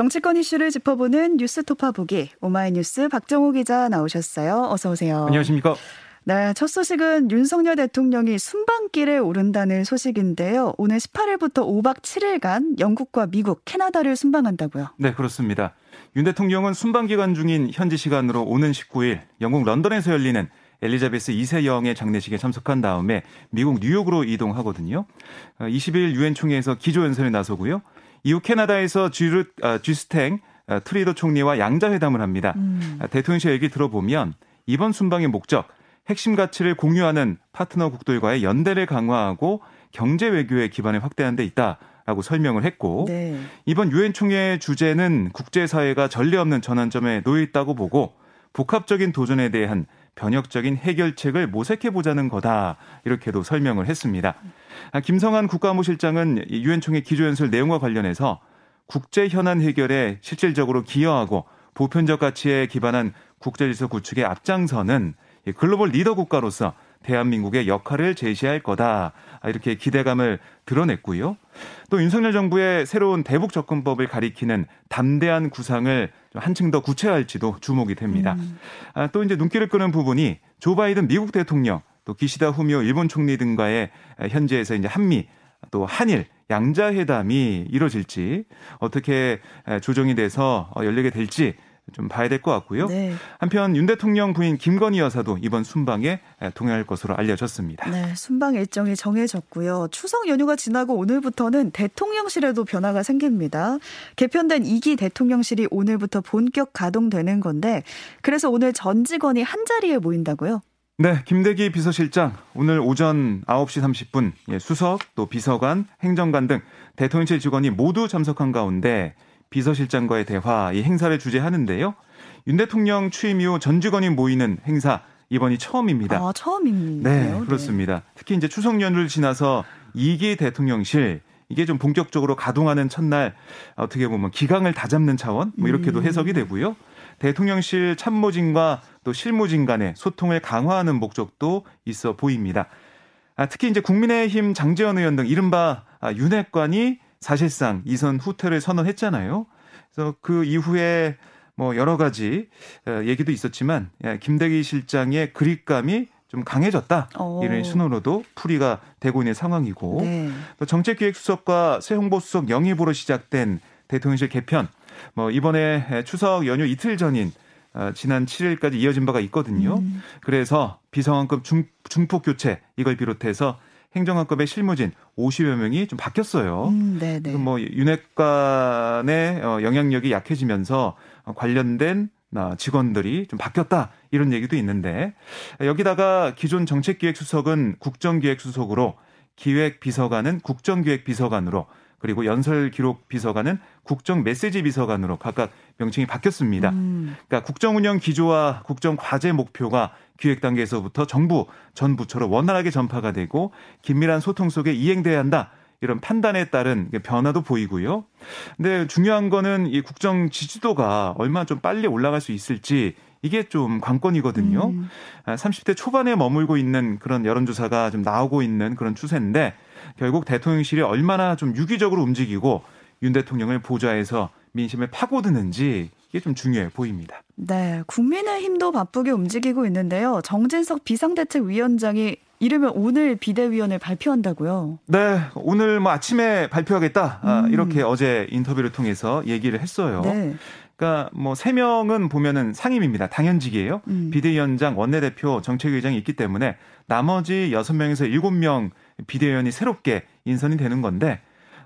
정치권 이슈를 짚어보는 뉴스 토파보기 오마이뉴스 박정호 기자 나오셨어요. 어서 오세요. 안녕하십니까? 네, 첫 소식은 윤석열 대통령이 순방길에 오른다는 소식인데요. 오늘 18일부터 5박 7일간 영국과 미국, 캐나다를 순방한다고요. 네, 그렇습니다. 윤 대통령은 순방 기간 중인 현지 시간으로 오는 19일 영국 런던에서 열리는 엘리자베스 2세 여왕의 장례식에 참석한 다음에 미국 뉴욕으로 이동하거든요. 20일 어, 유엔 총회에서 기조 연설에 나서고요. 이후 캐나다에서 쥐르, 아, 쥐스탱 아, 트리도 총리와 양자회담을 합니다. 음. 아, 대통령실 얘기 들어보면 이번 순방의 목적 핵심 가치를 공유하는 파트너 국들과의 연대를 강화하고 경제 외교의 기반을 확대하는 데 있다 라고 설명을 했고 네. 이번 유엔 총회 주제는 국제사회가 전례 없는 전환점에 놓여 있다고 보고 복합적인 도전에 대한 변혁적인 해결책을 모색해 보자는 거다 이렇게도 설명을 했습니다. 아, 김성한 국가무실장은 유엔 총회 기조연설 내용과 관련해서 국제 현안 해결에 실질적으로 기여하고 보편적 가치에 기반한 국제질서 구축의 앞장서는 글로벌 리더 국가로서 대한민국의 역할을 제시할 거다. 이렇게 기대감을 드러냈고요. 또 윤석열 정부의 새로운 대북 접근법을 가리키는 담대한 구상을 한층 더 구체화할지도 주목이 됩니다. 음. 아, 또 이제 눈길을 끄는 부분이 조 바이든 미국 대통령 또 기시다 후미오 일본 총리 등과의 현지에서 이제 한미 또 한일 양자 회담이 이뤄질지 어떻게 조정이 돼서 열리게 될지 좀 봐야 될 것 같고요. 네. 한편 윤 대통령 부인 김건희 여사도 이번 순방에 동행할 것으로 알려졌습니다. 네, 순방 일정이 정해졌고요. 추석 연휴가 지나고 오늘부터는 대통령실에도 변화가 생깁니다. 개편된 2기 대통령실이 오늘부터 본격 가동되는 건데 그래서 오늘 전 직원이 한 자리에 모인다고요? 네, 김대기 비서실장 오늘 오전 9시 30분 예, 수석 또 비서관, 행정관 등 대통령실 직원이 모두 참석한 가운데 비서실장과의 대화 이 행사를 주재하는데요. 윤 대통령 취임 이후 전 직원이 모이는 행사 이번이 처음입니다. 아, 처음입니다. 네, 네, 그렇습니다. 특히 이제 추석 연휴를 지나서 2기 대통령실 이게 좀 본격적으로 가동하는 첫날 어떻게 보면 기강을 다잡는 차원 뭐 이렇게도 음. 해석이 되고요. 대통령실 참모진과 또 실무진 간의 소통을 강화하는 목적도 있어 보입니다. 아, 특히 이제 국민의힘 장재원 의원 등 이른바 아, 윤핵관이 사실상 이선 후퇴를 선언했잖아요. 그래서 그 이후에 뭐 여러 가지 어, 얘기도 있었지만 김대기 실장의 그립감이 좀 강해졌다 오. 이런 신호로도 풀이가 되고 있는 상황이고 네. 또 정책기획수석과 새 홍보수석 영입으로 시작된 대통령실 개편 뭐 이번에 추석 연휴 이틀 전인 어, 지난 7일까지 이어진 바가 있거든요. 음. 그래서 비상환급 중, 중폭 교체 이걸 비롯해서 행정관급의 실무진 50여 명이 좀 바뀌었어요. 음, 네네. 뭐 윤핵관의 어, 영향력이 약해지면서 관련된 어, 직원들이 좀 바뀌었다 이런 얘기도 있는데 여기다가 기존 정책기획수석은 국정기획수석으로 기획비서관은 국정기획비서관으로 그리고 연설 기록 비서관은 국정 메시지 비서관으로 각각 명칭이 바뀌었습니다. 음. 그러니까 국정 운영 기조와 국정 과제 목표가 기획 단계에서부터 정부 전 부처로 원활하게 전파가 되고 긴밀한 소통 속에 이행돼야 한다. 이런 판단에 따른 변화도 보이고요. 근데 중요한 거는 이 국정 지지도가 얼마나 좀 빨리 올라갈 수 있을지 이게 좀 관건이거든요. 음. 30대 아, 초반에 머물고 있는 그런 여론조사가 좀 나오고 있는 그런 추세인데 결국 대통령실이 얼마나 좀 유기적으로 움직이고 윤 대통령을 보좌해서 민심을 파고드는지 이게 좀 중요해 보입니다. 네, 국민의힘도 바쁘게 움직이고 있는데요. 정진석 비상대책위원장이 이르면 오늘 비대위원을 발표한다고요? 네, 오늘 뭐 아침에 발표하겠다. 아, 음. 이렇게 어제 인터뷰를 통해서 얘기를 했어요. 네. 그러니까 뭐 세 명은 보면은 상임입니다. 당연직이에요. 음. 비대위원장, 원내대표, 정책위원장이 있기 때문에 나머지 여섯 명에서 일곱 명 비대위원이 새롭게 인선이 되는 건데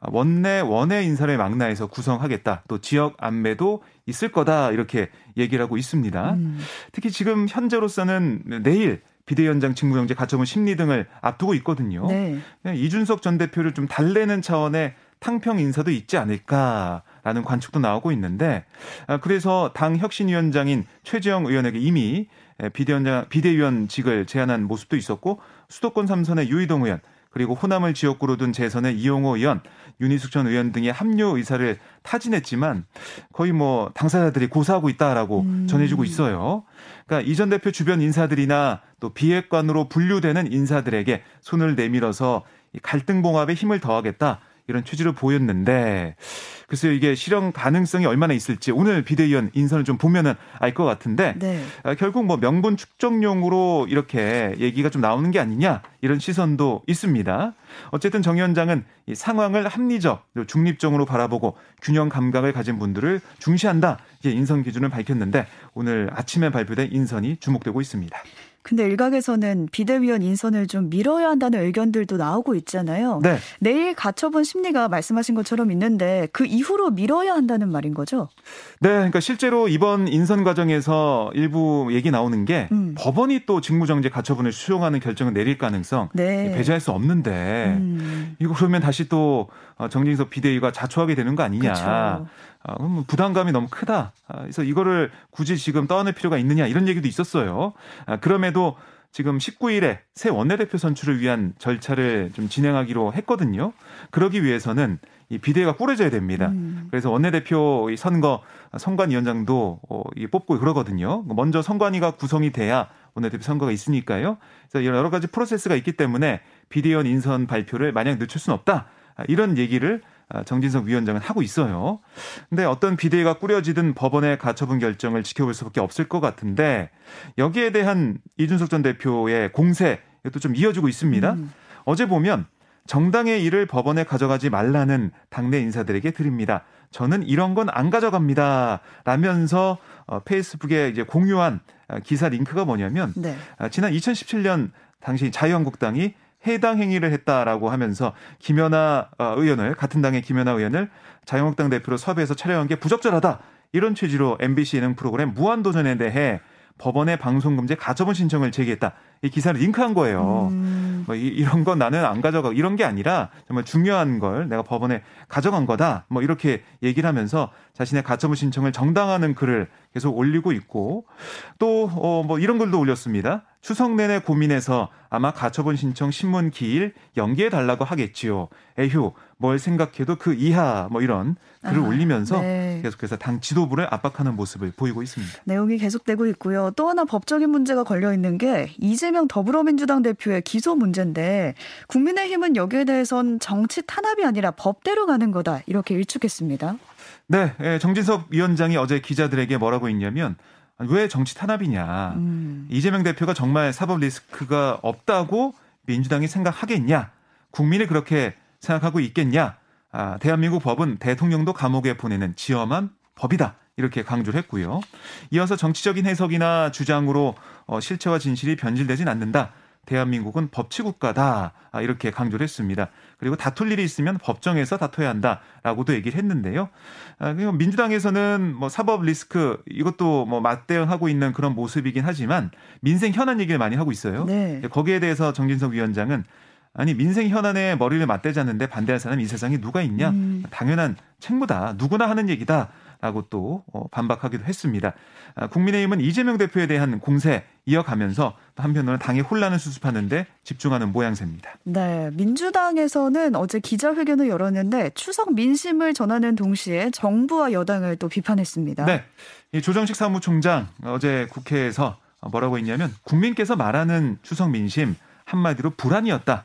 원내 원외 인사를 망라해서 구성하겠다. 또 지역 안매도 있을 거다. 이렇게 얘기를 하고 있습니다. 음. 특히 지금 현재로서는 내일 비대위원장 직무정지 가처분 심리 등을 앞두고 있거든요. 네. 이준석 전 대표를 좀 달래는 차원의 탕평 인사도 있지 않을까라는 관측도 나오고 있는데 아, 그래서 당 혁신위원장인 최재형 의원에게 이미 비대위원장 비대위원직을 제안한 모습도 있었고 수도권 삼선의 유이동 의원 그리고 호남을 지역구로 둔 재선의 이용호 의원, 윤희숙 전 의원 등의 합류 의사를 타진했지만 거의 뭐 당사자들이 고사하고 있다라고 음. 전해지고 있어요. 그러니까 이 전 대표 주변 인사들이나 또 비핵관으로 분류되는 인사들에게 손을 내밀어서 갈등 봉합에 힘을 더하겠다. 이런 취지를 보였는데 글쎄요 이게 실현 가능성이 얼마나 있을지 오늘 비대위원 인선을 좀 보면은 알 것 같은데 네. 아, 결국 뭐 명분 축적용으로 이렇게 얘기가 좀 나오는 게 아니냐 이런 시선도 있습니다. 어쨌든 정 위원장은 이 상황을 합리적, 중립적으로 바라보고 균형 감각을 가진 분들을 중시한다. 이게 인선 기준을 밝혔는데 오늘 아침에 발표된 인선이 주목되고 있습니다. 근데 일각에서는 비대위원 인선을 좀 미뤄야 한다는 의견들도 나오고 있잖아요. 네. 내일 가처분 심리가 말씀하신 것처럼 있는데 그 이후로 미뤄야 한다는 말인 거죠? 네, 그러니까 실제로 이번 인선 과정에서 일부 얘기 나오는 게 음. 법원이 또 직무정지 가처분을 수용하는 결정을 내릴 가능성 네. 배제할 수 없는데 음. 이거 그러면 다시 또 어, 정진석 비대위가 자초하게 되는 거 아니냐? 그렇죠. 아, 그럼 부담감이 너무 크다. 아, 그래서 이거를 굳이 지금 떠안을 필요가 있느냐 이런 얘기도 있었어요. 아, 그럼에도 지금 19일에 새 원내대표 선출을 위한 절차를 좀 진행하기로 했거든요. 그러기 위해서는 이 비대가 꾸려져야 됩니다. 음. 그래서 원내대표 선거 선관위원장도 어, 뽑고 그러거든요. 먼저 선관위가 구성이 돼야 원내대표 선거가 있으니까요. 그래서 여러 가지 프로세스가 있기 때문에 비대위원 인선 발표를 만약 늦출 수는 없다. 이런 얘기를 아, 정진석 위원장은 하고 있어요. 근데 어떤 비대위가 꾸려지든 법원의 가처분 결정을 지켜볼 수밖에 없을 것 같은데 여기에 대한 이준석 전 대표의 공세 이것도 좀 이어지고 있습니다. 음. 어제 보면 정당의 일을 법원에 가져가지 말라는 당내 인사들에게 드립니다. 저는 이런 건 안 가져갑니다. 라면서 어, 페이스북에 이제 공유한 어, 기사 링크가 뭐냐면 네. 아, 지난 2017년 당시 자유한국당이 해당 행위를 했다라고 하면서 김연아 어, 의원을 같은 당의 김연아 의원을 자유한국당 대표로 섭외해서 촬영한 게 부적절하다. 이런 취지로 MBC 예능 프로그램 무한도전에 대해 법원에 방송금지 가처분 신청을 제기했다. 이 기사를 링크한 거예요. 음. 뭐 이, 런건 나는 안 가져가 이런 게 아니라 정말 중요한 걸 내가 법원에 가져간 거다. 뭐 이렇게 얘기를 하면서 자신의 가처분 신청을 정당화하는 글을 계속 올리고 있고 또 어 뭐 이런 글도 올렸습니다. 추석 내내 고민해서 아마 가처분 신청 신문 기일 연기해 달라고 하겠지요. 에휴 뭘 생각해도 그 이하 뭐 이런 글을 아, 올리면서 네. 계속해서 당 지도부를 압박하는 모습을 보이고 있습니다. 내용이 계속되고 있고요. 또 하나 법적인 문제가 걸려 있는 게 이재명 더불어민주당 대표의 기소 문제인데 국민의힘은 여기에 대해선 정치 탄압이 아니라 법대로 가는 거다 이렇게 일축했습니다. 네, 예, 정진석 위원장이 어제 기자들에게 뭐라고 했냐면 왜 정치 탄압이냐. 음. 이재명 대표가 정말 사법 리스크가 없다고 민주당이 생각하겠냐. 국민이 그렇게 생각하고 있겠냐. 아, 대한민국 법은 대통령도 감옥에 보내는 지엄한 법이다. 이렇게 강조를 했고요. 이어서 정치적인 해석이나 주장으로 어, 실체와 진실이 변질되진 않는다. 대한민국은 법치국가다. 아, 이렇게 강조를 했습니다. 그리고 다툴 일이 있으면 법정에서 다퉈야 한다라고도 얘기를 했는데요. 아, 민주당에서는 뭐 사법 리스크 이것도 뭐 맞대응하고 있는 그런 모습이긴 하지만 민생 현안 얘기를 많이 하고 있어요. 네. 거기에 대해서 정진석 위원장은 아니 민생 현안에 머리를 맞대자는데 반대할 사람이 이 세상에 누가 있냐? 음. 당연한 책무다. 누구나 하는 얘기다. 라고 또 어, 반박하기도 했습니다. 아, 국민의힘은 이재명 대표에 대한 공세 이어가면서 한편으로는 당의 혼란을 수습하는데 집중하는 모양새입니다. 네, 민주당에서는 어제 기자회견을 열었는데 추석 민심을 전하는 동시에 정부와 여당을 또 비판했습니다. 네, 이 조정식 사무총장 어제 국회에서 뭐라고 했냐면 국민께서 말하는 추석 민심 한마디로 불안이었다.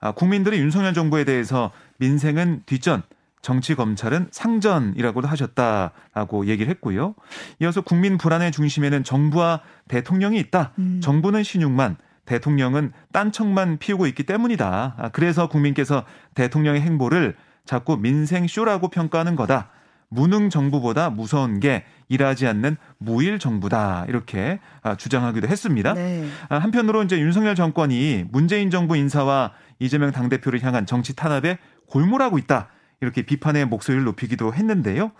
아, 국민들이 윤석열 정부에 대해서 민생은 뒷전, 정치 검찰은 상전이라고도 하셨다라고 얘기를 했고요. 이어서 국민 불안의 중심에는 정부와 대통령이 있다. 음. 정부는 신용만 대통령은 딴청만 피우고 있기 때문이다. 아, 그래서 국민께서 대통령의 행보를 자꾸 민생 쇼라고 평가하는 거다. 무능 정부보다 무서운 게 일하지 않는 무일 정부다 이렇게 아, 주장하기도 했습니다. 네. 한편으로 이제 윤석열 정권이 문재인 정부 인사와 이재명 당대표를 향한 정치 탄압에 골몰하고 있다. 이렇게 비판의 목소리를 높이기도 했는데요.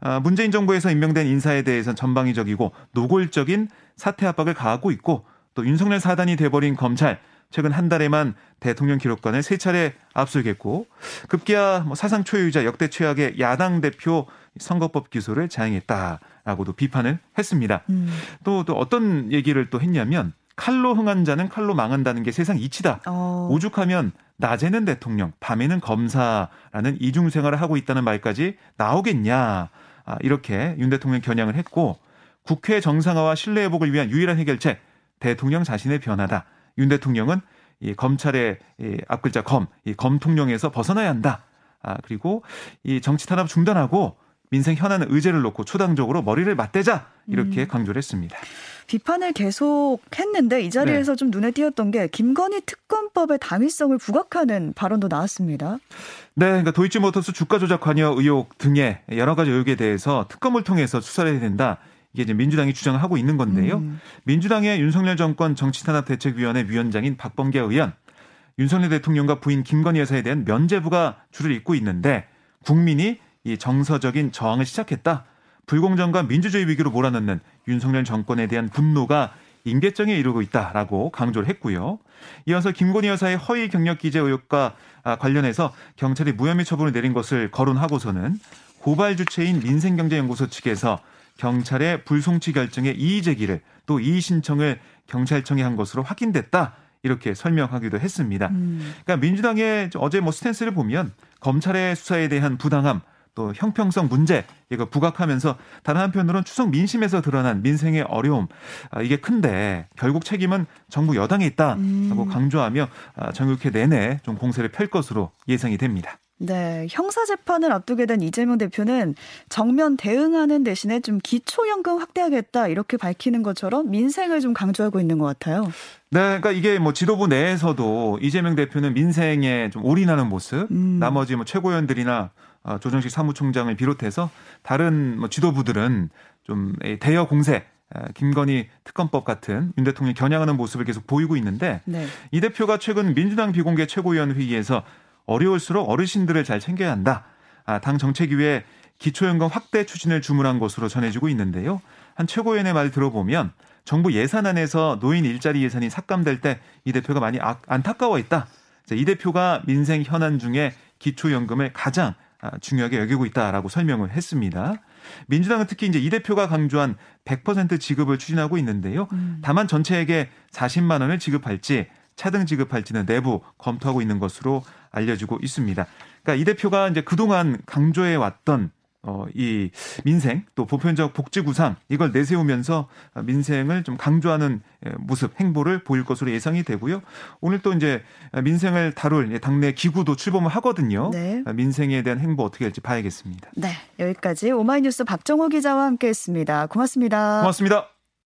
아, 문재인 정부에서 임명된 인사에 대해서는 전방위적이고 노골적인 사퇴 압박을 가하고 있고 또 윤석열 사단이 돼버린 검찰 최근 한 달에만 대통령 기록관을 세 차례 압수했고 급기야 뭐 사상 초유이자 역대 최악의 야당 대표 선거법 기소를 자행했다라고도 비판을 했습니다. 음. 또, 또 어떤 얘기를 또 했냐면 칼로 흥한 자는 칼로 망한다는 게 세상 이치다. 어. 오죽하면 낮에는 대통령, 밤에는 검사라는 이중 생활을 하고 있다는 말까지 나오겠냐. 아, 이렇게 윤 대통령 겨냥을 했고 국회 정상화와 신뢰 회복을 위한 유일한 해결책 대통령 자신의 변화다. 윤 대통령은 이 검찰의 이 앞글자 검, 이 검통령에서 벗어나야 한다. 아, 그리고 이 정치 탄압 중단하고 민생 현안 의제를 놓고 초당적으로 머리를 맞대자 이렇게 음. 강조를 했습니다. 비판을 계속 했는데 이 자리에서 네. 좀 눈에 띄었던 게 김건희 특검법의 당위성을 부각하는 발언도 나왔습니다. 네, 그러니까 도이치모터스 주가 조작 관여 의혹 등의 여러 가지 의혹에 대해서 특검을 통해서 수사를 해야 된다. 이게 이제 민주당이 주장을 하고 있는 건데요. 음. 민주당의 윤석열 정권 정치탄압 대책위원회 위원장인 박범계 의원, 윤석열 대통령과 부인 김건희 여사에 대한 면제부가 줄을 잇고 있는데 국민이 이 정서적인 저항을 시작했다. 불공정과 민주주의 위기로 몰아넣는 윤석열 정권에 대한 분노가 임계점에 이르고 있다라고 강조를 했고요. 이어서 김건희 여사의 허위 경력 기재 의혹과 아, 관련해서 경찰이 무혐의 처분을 내린 것을 거론하고서는 고발 주체인 민생경제연구소 측에서 경찰의 불송치 결정의 이의 제기를 또 이의 신청을 경찰청에 한 것으로 확인됐다. 이렇게 설명하기도 했습니다. 음. 그러니까 민주당의 어제 뭐 스탠스를 보면 검찰의 수사에 대한 부당함 또 형평성 문제 이거 부각하면서 다른 한편으로는 추석 민심에서 드러난 민생의 어려움 아, 이게 큰데 결국 책임은 정부 여당에 있다라고 음. 강조하며 아, 정육회 내내 좀 공세를 펼 것으로 예상이 됩니다. 네, 형사 재판을 앞두게 된 이재명 대표는 정면 대응하는 대신에 좀 기초연금 확대하겠다 이렇게 밝히는 것처럼 민생을 좀 강조하고 있는 것 같아요. 네, 그러니까 이게 뭐 지도부 내에서도 이재명 대표는 민생에 좀 올인하는 모습, 음. 나머지 뭐 최고위원들이나 어, 조정식 사무총장을 비롯해서 다른 뭐 지도부들은 좀 대여 공세 김건희 특검법 같은 윤 대통령이 겨냥하는 모습을 계속 보이고 있는데 네. 이 대표가 최근 민주당 비공개 최고위원 회의에서 어려울수록 어르신들을 잘 챙겨야 한다. 아, 당 정책위에 기초연금 확대 추진을 주문한 것으로 전해지고 있는데요. 한 최고위원의 말 들어보면 정부 예산안에서 노인 일자리 예산이 삭감될 때 이 대표가 많이 아, 안타까워했다. 이 대표가 민생 현안 중에 기초연금을 가장 아, 중요하게 여기고 있다라고 설명을 했습니다. 민주당은 특히 이제 이 대표가 강조한 100% 지급을 추진하고 있는데요. 음. 다만 전체에게 40만 원을 지급할지 차등 지급할지는 내부 검토하고 있는 것으로 알려지고 있습니다. 그러니까 이 대표가 이제 그동안 강조해 왔던 어, 이 민생 또 보편적 복지 구상 이걸 내세우면서 민생을 좀 강조하는 예, 모습 행보를 보일 것으로 예상이 되고요. 오늘 또 이제 민생을 다룰 당내 기구도 출범을 하거든요. 네. 민생에 대한 행보 어떻게 할지 봐야겠습니다. 네, 여기까지 오마이뉴스 박정호 기자와 함께했습니다. 고맙습니다. 고맙습니다.